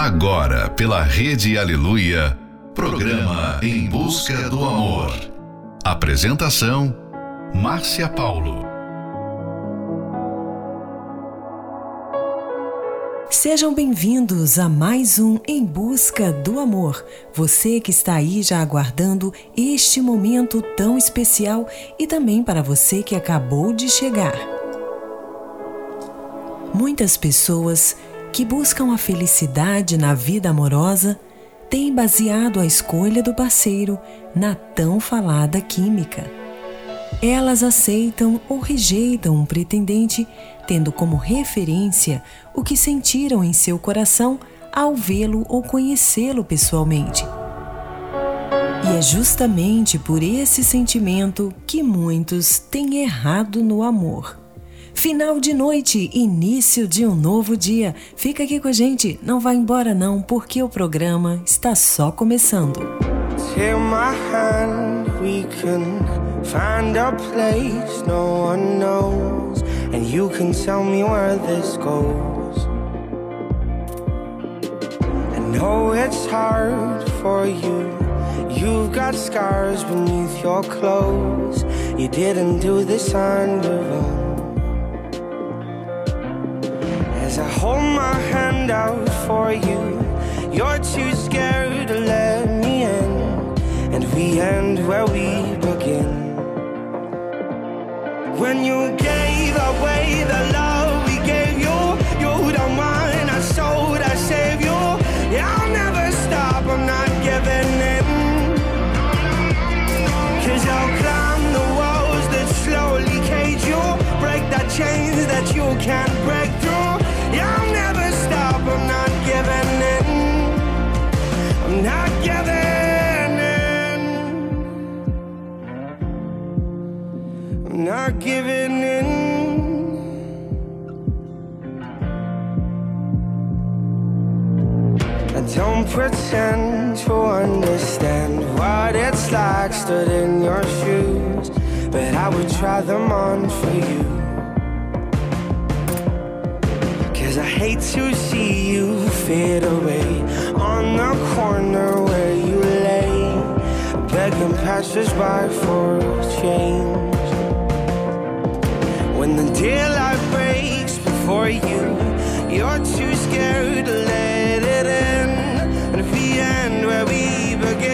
Agora, pela Rede Aleluia, programa Em Busca do Amor. Apresentação: Márcia Paulo. Sejam bem-vindos a mais um Em Busca do Amor. Você que está aí já aguardando este momento tão especial e também para você que acabou de chegar. Muitas pessoas que buscam a felicidade na vida amorosa têm baseado a escolha do parceiro na tão falada química. Elas aceitam ou rejeitam um pretendente tendo como referência o que sentiram em seu coração ao vê-lo ou conhecê-lo pessoalmente. E é justamente por esse sentimento que muitos têm errado no amor. Final de noite, início de um novo dia. Fica aqui com a gente, não vá embora não, porque o programa está só começando. Take my hand, we can find a place no one knows, and you can tell me where this goes. I know it's hard for you. You've got scars beneath your clothes. You didn't do this on your own. As I hold my hand out for you, you're too scared to let me in. And we end where we begin. When you gave away the love we gave you, you don't mind. I sold, I saved you. Yeah, I'll never stop, I'm not giving in. Cause I'll climb the walls that slowly cage you, break the chains that you can't break giving in. I don't pretend to understand what it's like stood in your shoes, but I would try them on for you. Cause I hate to see you fade away on the corner where you lay, begging passersby for change. When the daylight breaks before you, you're too scared to let it in. And if we end where we begin,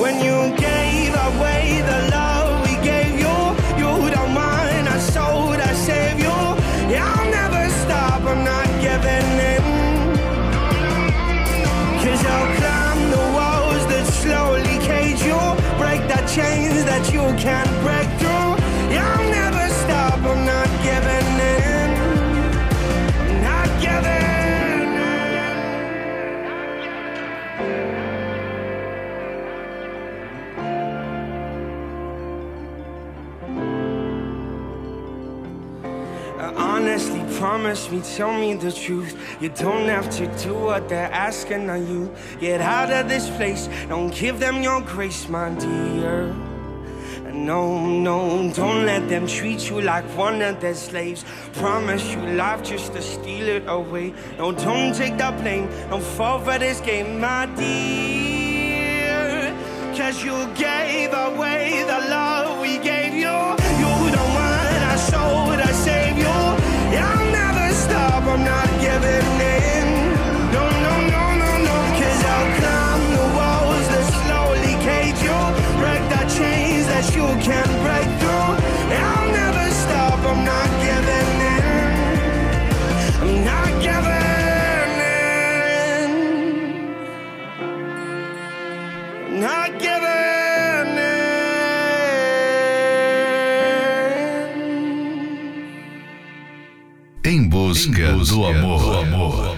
when you gave away the love we gave you, you don't mind. I sold, I saved you. Yeah, I'll never stop, I'm not giving in. Cause I'll climb the walls that slowly cage you, break the chains that you can't promise me, tell me the truth. You don't have to do what they're asking of you. Get out of this place, don't give them your grace, my dear. No, no, don't let them treat you like one of their slaves. Promise you life just to steal it away. No, don't take the blame, don't fall for this game, my dear. Cause you gave away the love we gave you. Em busca, do amor. Do amor.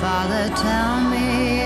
Father, tell me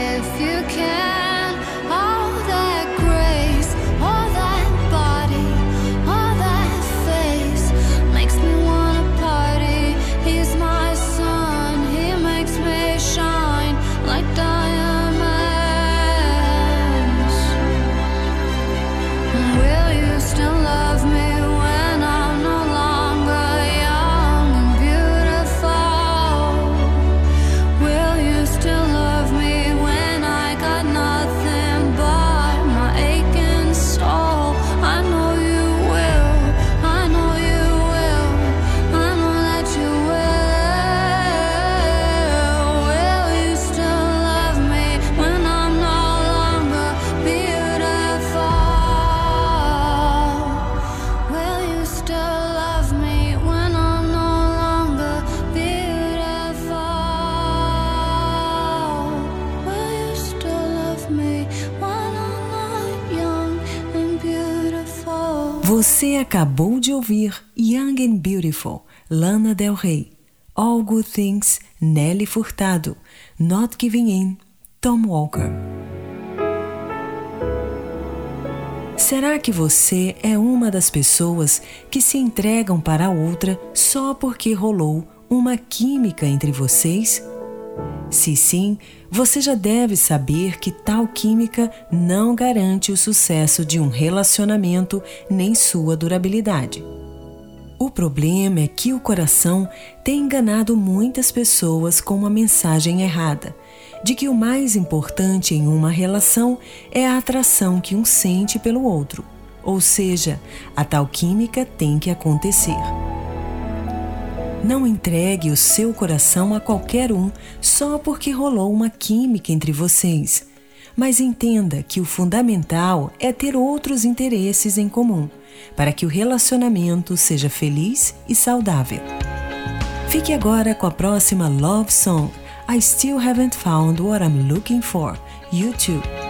Você acabou de ouvir Young and Beautiful, Lana Del Rey. All Good Things, Nelly Furtado. Not Giving In, Tom Walker. Será que você é uma das pessoas que se entregam para a outra só porque rolou uma química entre vocês? Se sim, você já deve saber que tal química não garante o sucesso de um relacionamento nem sua durabilidade. O problema é que o coração tem enganado muitas pessoas com uma mensagem errada, de que o mais importante em uma relação é a atração que um sente pelo outro, ou seja, a tal química tem que acontecer. Não entregue o seu coração a qualquer um só porque rolou uma química entre vocês. Mas entenda que o fundamental é ter outros interesses em comum, para que o relacionamento seja feliz e saudável. Fique agora com a próxima love song, I Still Haven't Found What I'm Looking For, YouTube.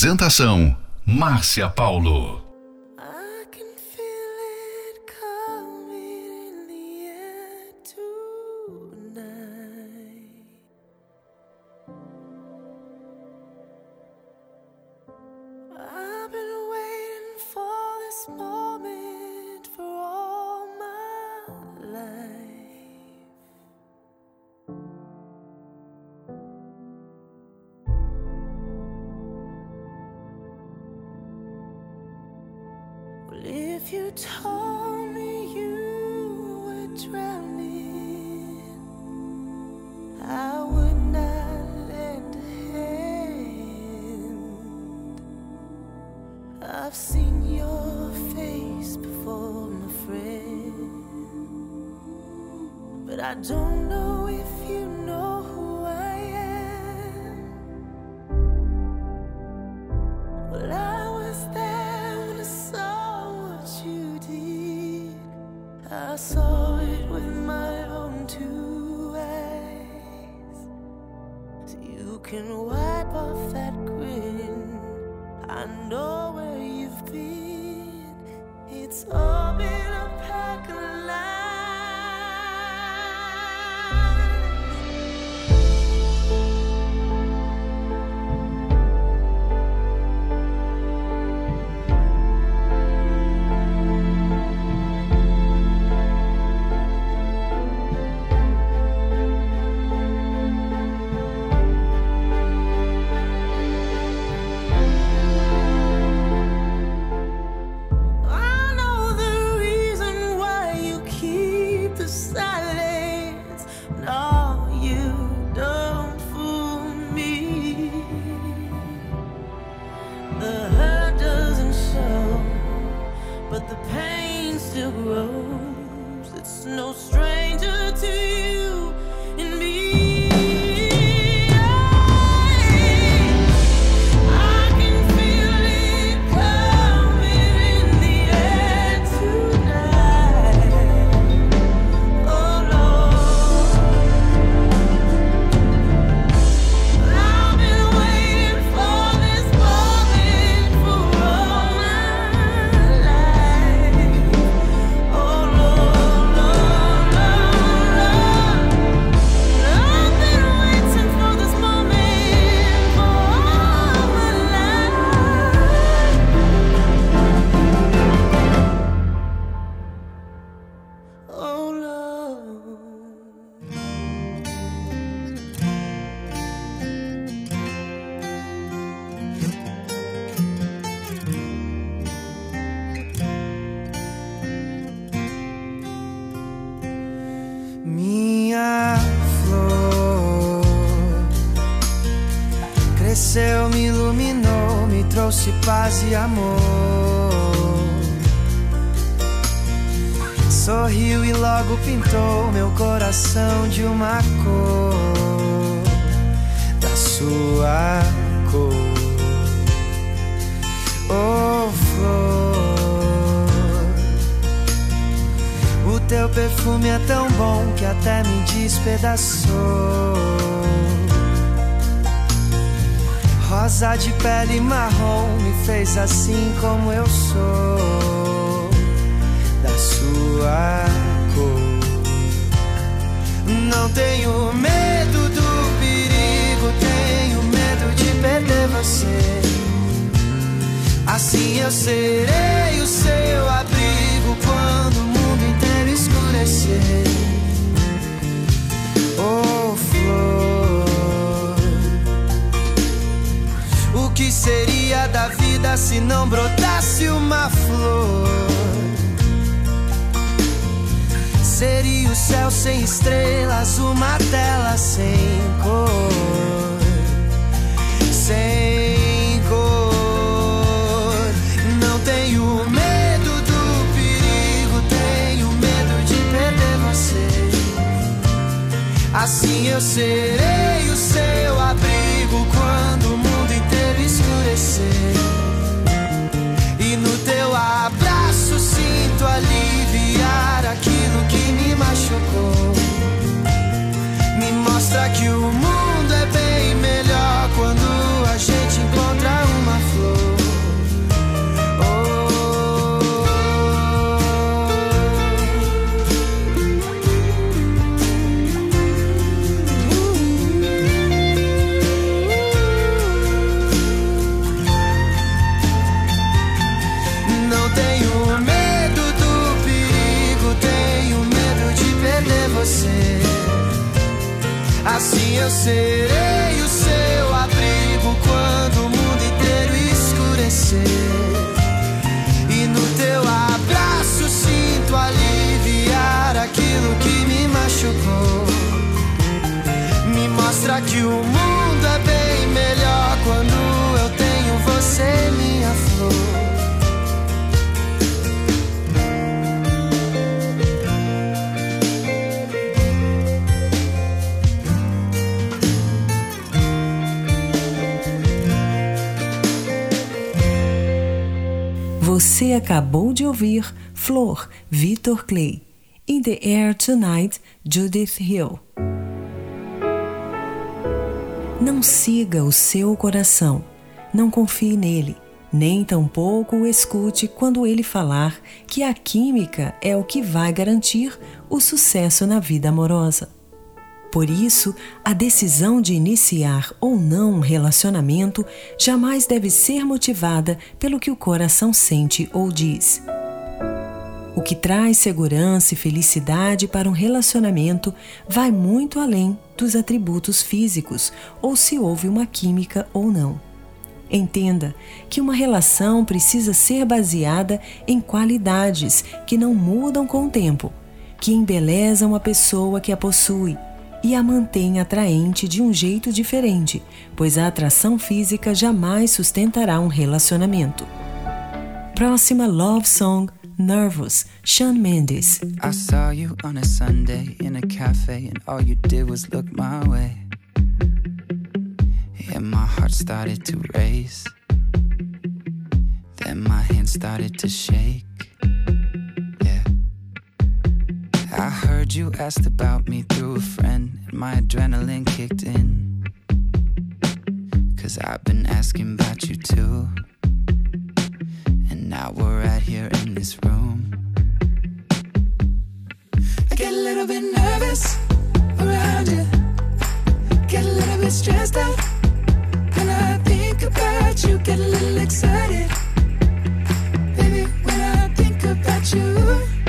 Apresentação: Márcia Paulo. but I don't know if you know. Assim eu serei o seu abrigo quando o mundo inteiro escurecer. E no teu abraço sinto aliviar aquilo que me machucou. said Você acabou de ouvir Flor, Victor Clay. In the Air Tonight, Judith Hill. Não siga o seu coração. Não confie nele. Nem tampouco o escute quando ele falar que a química é o que vai garantir o sucesso na vida amorosa. Por isso, a decisão de iniciar ou não um relacionamento jamais deve ser motivada pelo que o coração sente ou diz. O que traz segurança e felicidade para um relacionamento vai muito além dos atributos físicos ou se houve uma química ou não. Entenda que uma relação precisa ser baseada em qualidades que não mudam com o tempo, que embelezam a pessoa que a possui e a mantém atraente de um jeito diferente, pois a atração física jamais sustentará um relacionamento. Próxima Love Song Nervous, Shawn Mendes. I saw you on a Sunday in a cafe, and all you did was look my way. And my heart started to race. Then my hands started to shake. I heard you asked about me through a friend, and my adrenaline kicked in. Cause I've been asking about you too. And now we're right here in this room. I get a little bit nervous around you. Get a little bit stressed out. When I think about you, get a little excited. Baby, when I think about you,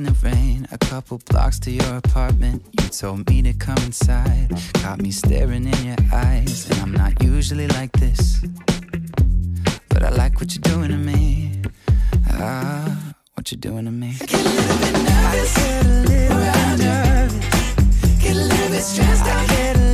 in the rain, a couple blocks to your apartment. You told me to come inside. Got me staring in your eyes. And I'm not usually like this. But I like what you're doing to me. Ah, what you're doing to me. I get a little bit nervous. I get a little bit nervous. Get a little bit stressed out. Get a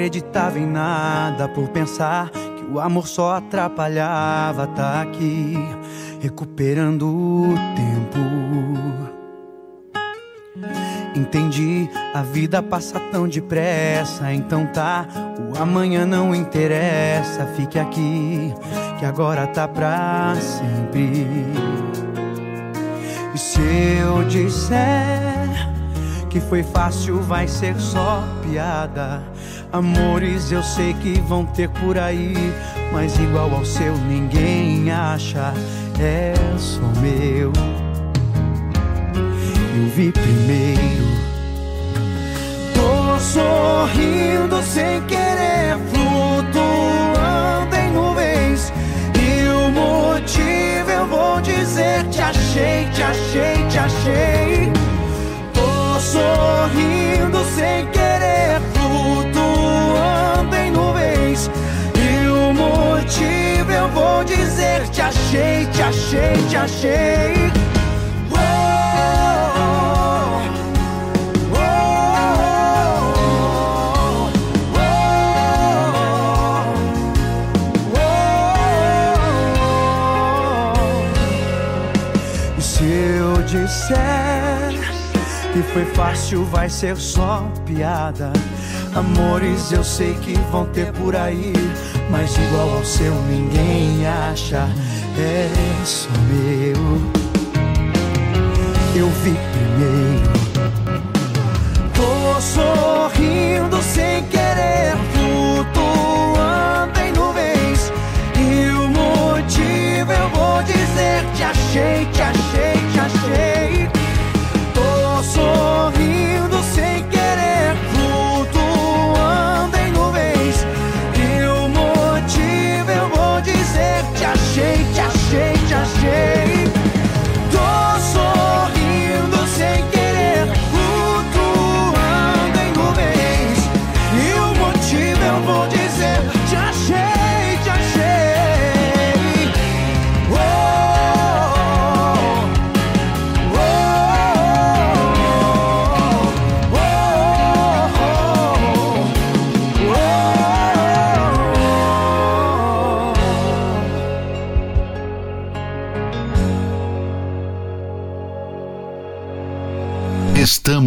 acreditava em nada por pensar que o amor só atrapalhava, tá aqui recuperando o tempo. Entendi, a vida passa tão depressa, então tá, o amanhã não interessa, fique aqui, que agora tá pra sempre. E se eu disser que foi fácil vai ser só piada. Amores eu sei que vão ter por aí, mas igual ao seu ninguém acha, é só meu. Eu vi primeiro. Tô sorrindo sem querer, flutuando em nuvens. E o motivo eu vou dizer: te achei, te achei, te achei. Tô sorrindo sem querer, eu vou dizer: te achei, te achei, te achei. E se eu disser que foi fácil, vai ser só piada. Amores eu sei que vão ter por aí, mas igual ao seu ninguém acha, é só meu. Eu vi primeiro. Tô sorrindo sem querer, flutuando em nuvens. E o motivo eu vou dizer: te achei, te achei,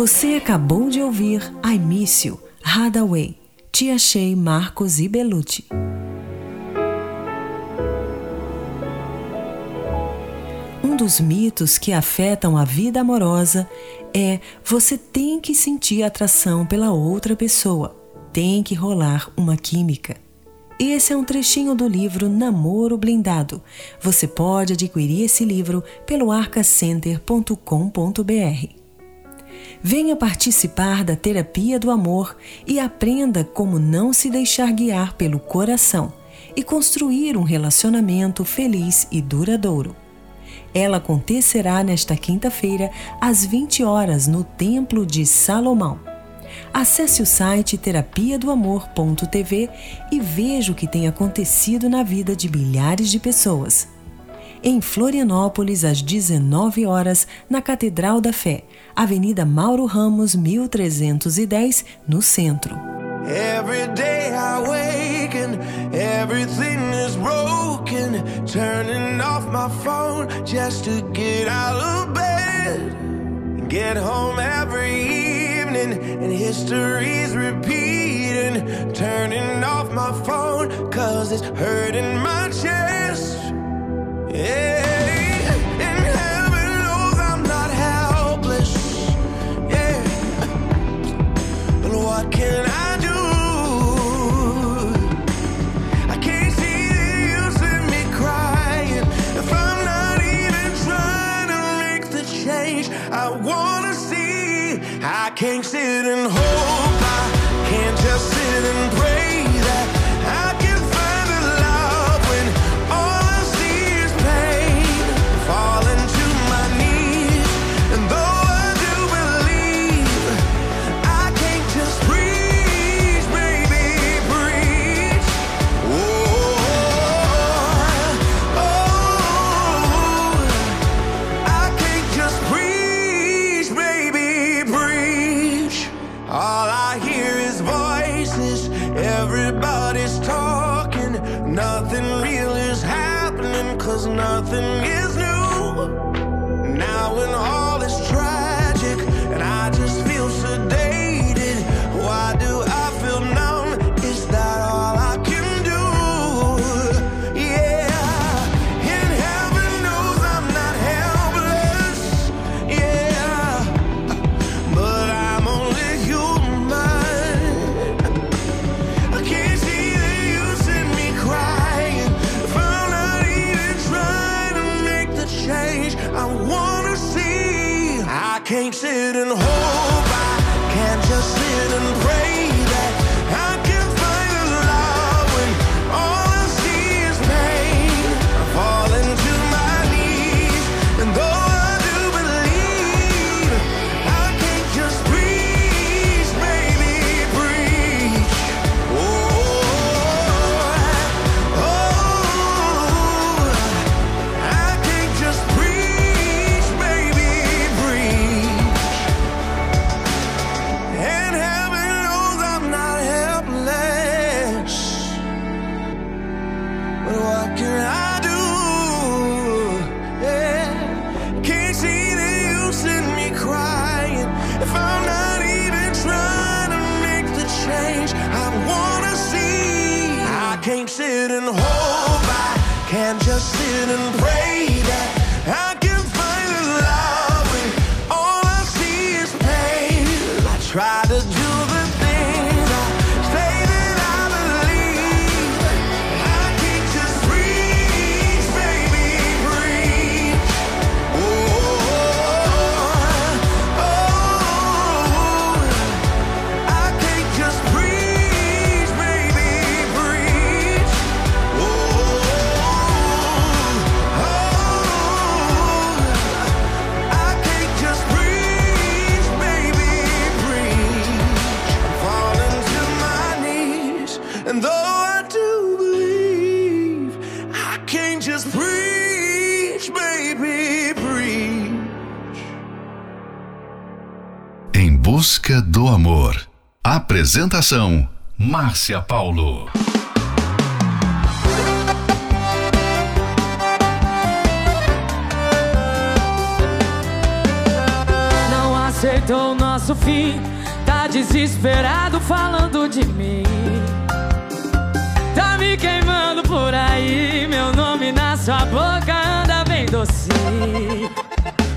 Você acabou de ouvir I Miss You, Hadaway, Tia Shea, Marcos e Belucci. Um dos mitos que afetam a vida amorosa é você tem que sentir atração pela outra pessoa, tem que rolar uma química. Esse é um trechinho do livro Namoro Blindado. Você pode adquirir esse livro pelo arcacenter.com.br. Venha participar da terapia do amor e aprenda como não se deixar guiar pelo coração e construir um relacionamento feliz e duradouro. Ela acontecerá nesta quinta-feira, às 20 horas, no Templo de Salomão. Acesse o site terapia do amor.tv e veja o que tem acontecido na vida de milhares de pessoas. Em Florianópolis, às 19 horas, na Catedral da Fé, Avenida Mauro Ramos, 1310, no centro. Every day I wake and everything is broken. Turning off my phone just to get out of bed. Get home every evening and history's repeating. Turning off my phone cause it's hurting my chest. Yeah. What can I do? I can't see the use Apresentação: Márcia Paulo. Não aceitou o nosso fim. Tá desesperado falando de mim. Tá me queimando por aí. Meu nome na sua boca anda bem docinho.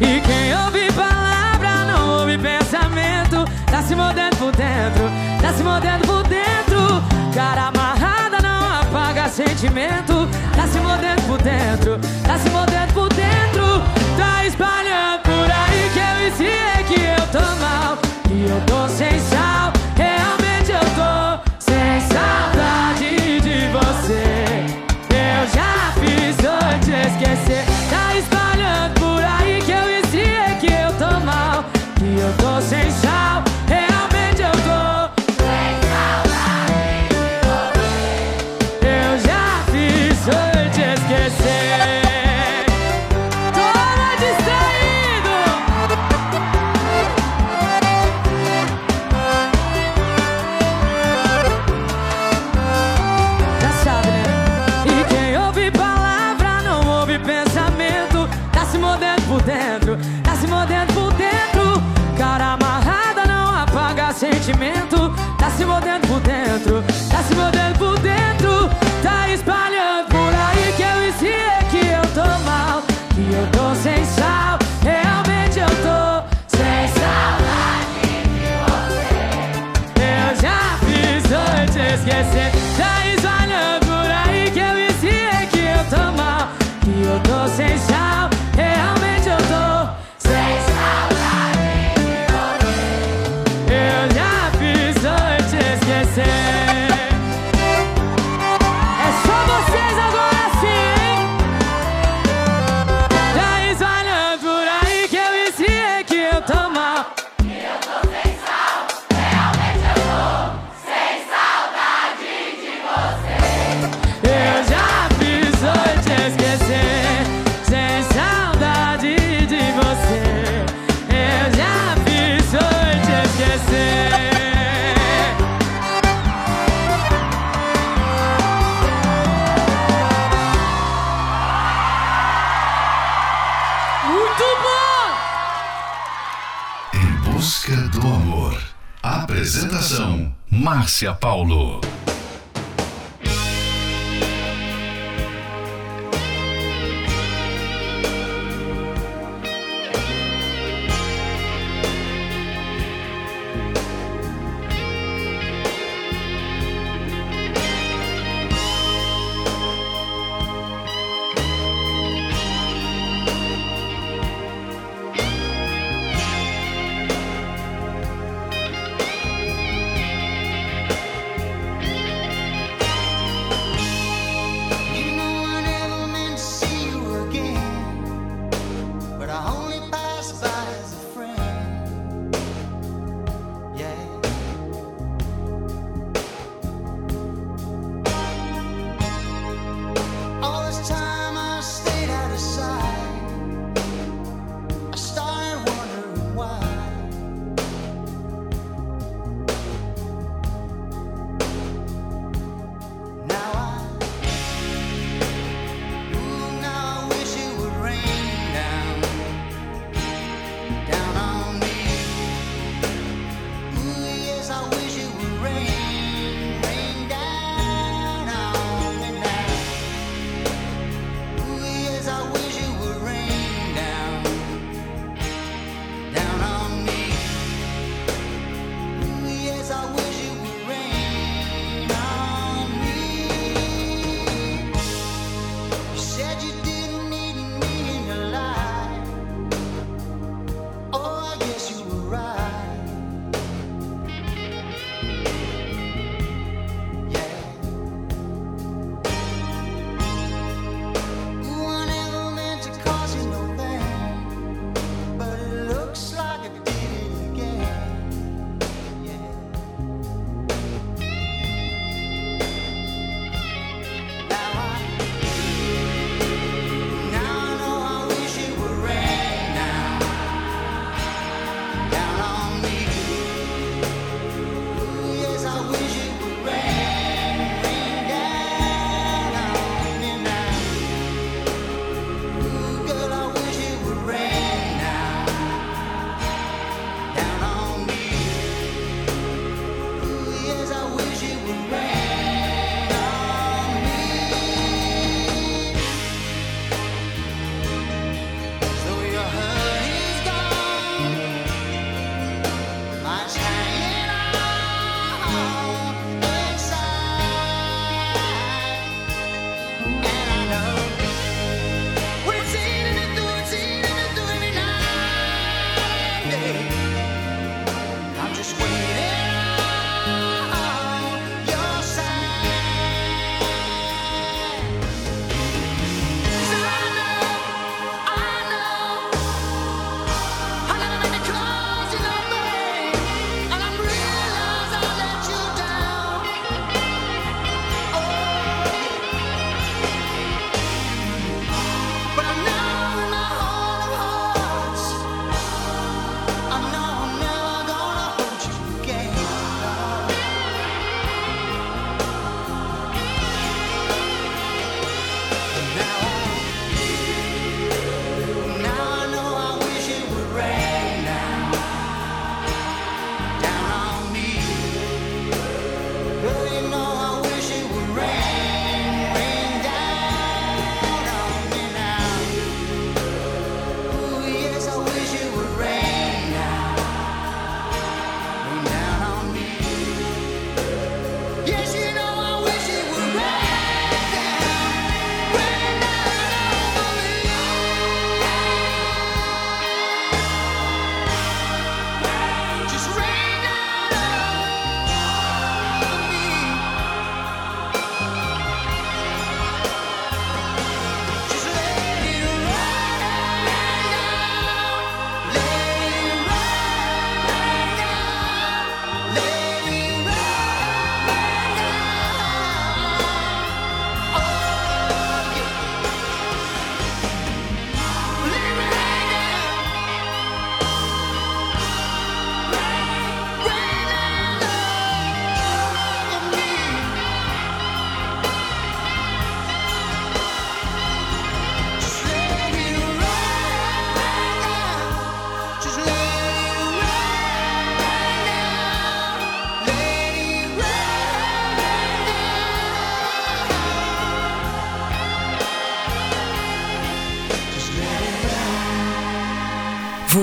E quem ouve pensamento. Tá se mordendo por dentro, tá se mordendo por dentro. Cara amarrada não apaga sentimento. Tá se mordendo por dentro, tá se mordendo por dentro. Tá espalhando por aí que eu ensinei que eu tô mal. Que eu tô sem sal, realmente eu tô sem saudade de você. Eu já fiz antes esquecer. Tá espalhando por aí que eu ensinei que eu tô mal. Que eu tô sem sal, Márcia Paulo.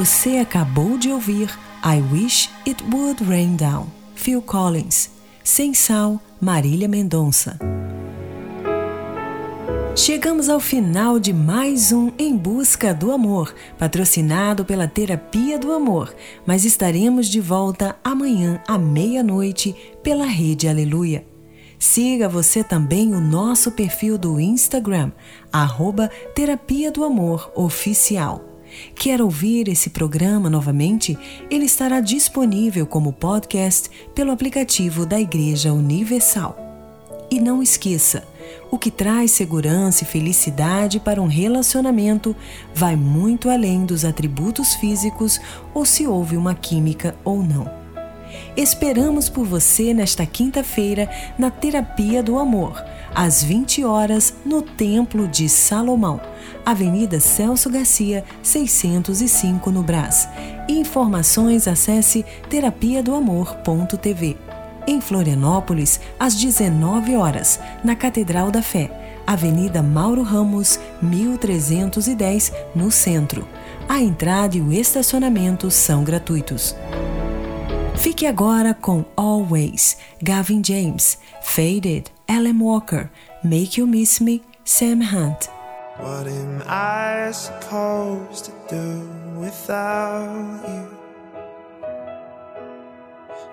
Você acabou de ouvir I Wish It Would Rain Down, Phil Collins. Sem Sal, Marília Mendonça. Chegamos ao final de mais um Em Busca do Amor, patrocinado pela Terapia do Amor, mas estaremos de volta amanhã à meia-noite pela Rede Aleluia. Siga você também o nosso perfil do Instagram, arroba Terapia do Amor Oficial. Quer ouvir esse programa novamente? Ele estará disponível como podcast pelo aplicativo da Igreja Universal. E não esqueça, o que traz segurança e felicidade para um relacionamento vai muito além dos atributos físicos ou se houve uma química ou não. Esperamos por você nesta quinta-feira na Terapia do Amor, às 20 horas, no Templo de Salomão, Avenida Celso Garcia, 605 no Brás. Informações acesse terapia do amor.tv. Em Florianópolis, às 19 horas, na Catedral da Fé, Avenida Mauro Ramos, 1310, no centro. A entrada e o estacionamento são gratuitos. Fique agora com Always, Gavin James, Faded, Ellen Walker, Make You Miss Me, Sam Hunt. What am I supposed to do without you?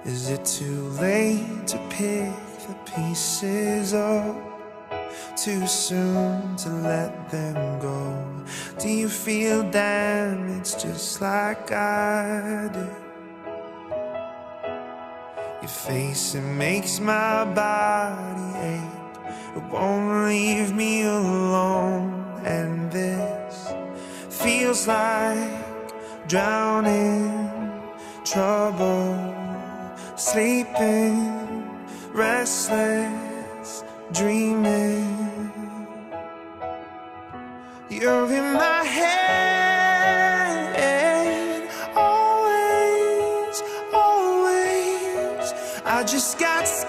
Is it too late to pick the pieces up? Too soon to let them go? Do you feel damaged just like I do? Your face, it makes my body ache. It won't leave me alone. And this feels like drowning, trouble, sleeping, restless, dreaming. You're in my head, always, always. I just got scared.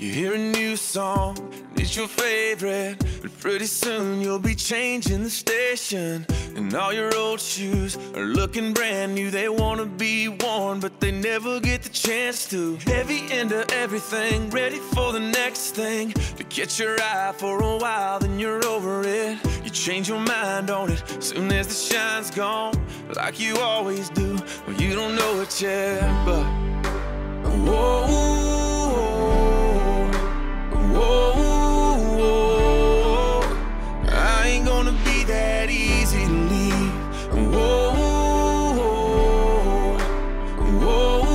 You hear a new song, it's your favorite. But pretty soon you'll be changing the station. And all your old shoes are looking brand new. They wanna be worn, but they never get the chance to. Heavy into everything, ready for the next thing. To catch your eye for a while, then you're over it. You change your mind on it soon as the shine's gone, like you always do. Well, you don't know it yet, but. Whoa, I ain't gonna be that easy to leave. Whoa, whoa.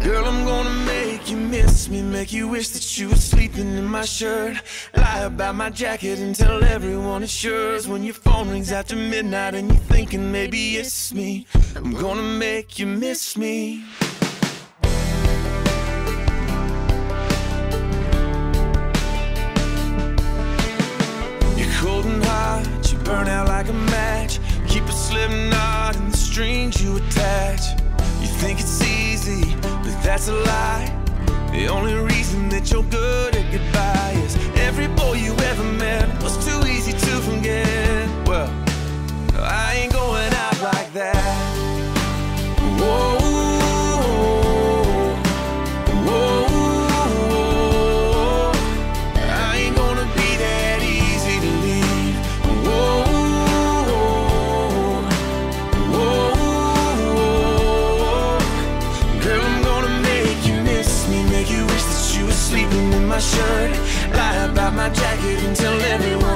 Girl, I'm gonna make you miss me, make you wish that you were sleeping in my shirt. Lie about my jacket and tell everyone it's yours. When your phone rings after midnight and you're thinking maybe it's me, I'm gonna make you miss me. Burn out like a match. Keep a slip knot in the strings you attach. You think it's easy, but that's a lie. The only reason that you're good at goodbye is every boy you ever met was too easy to forget. Well, I ain't going out like that. Whoa.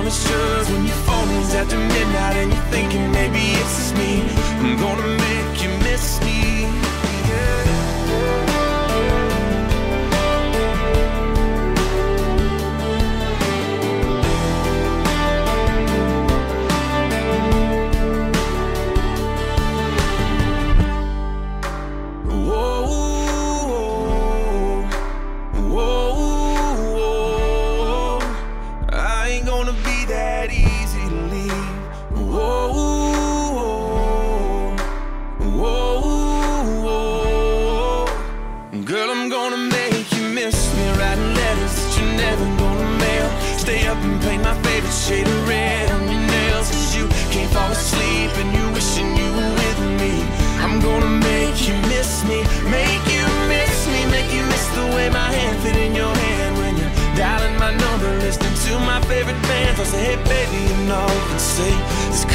promise when your phone rings after midnight and you're thinking maybe it's just me. I'm gonna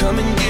come and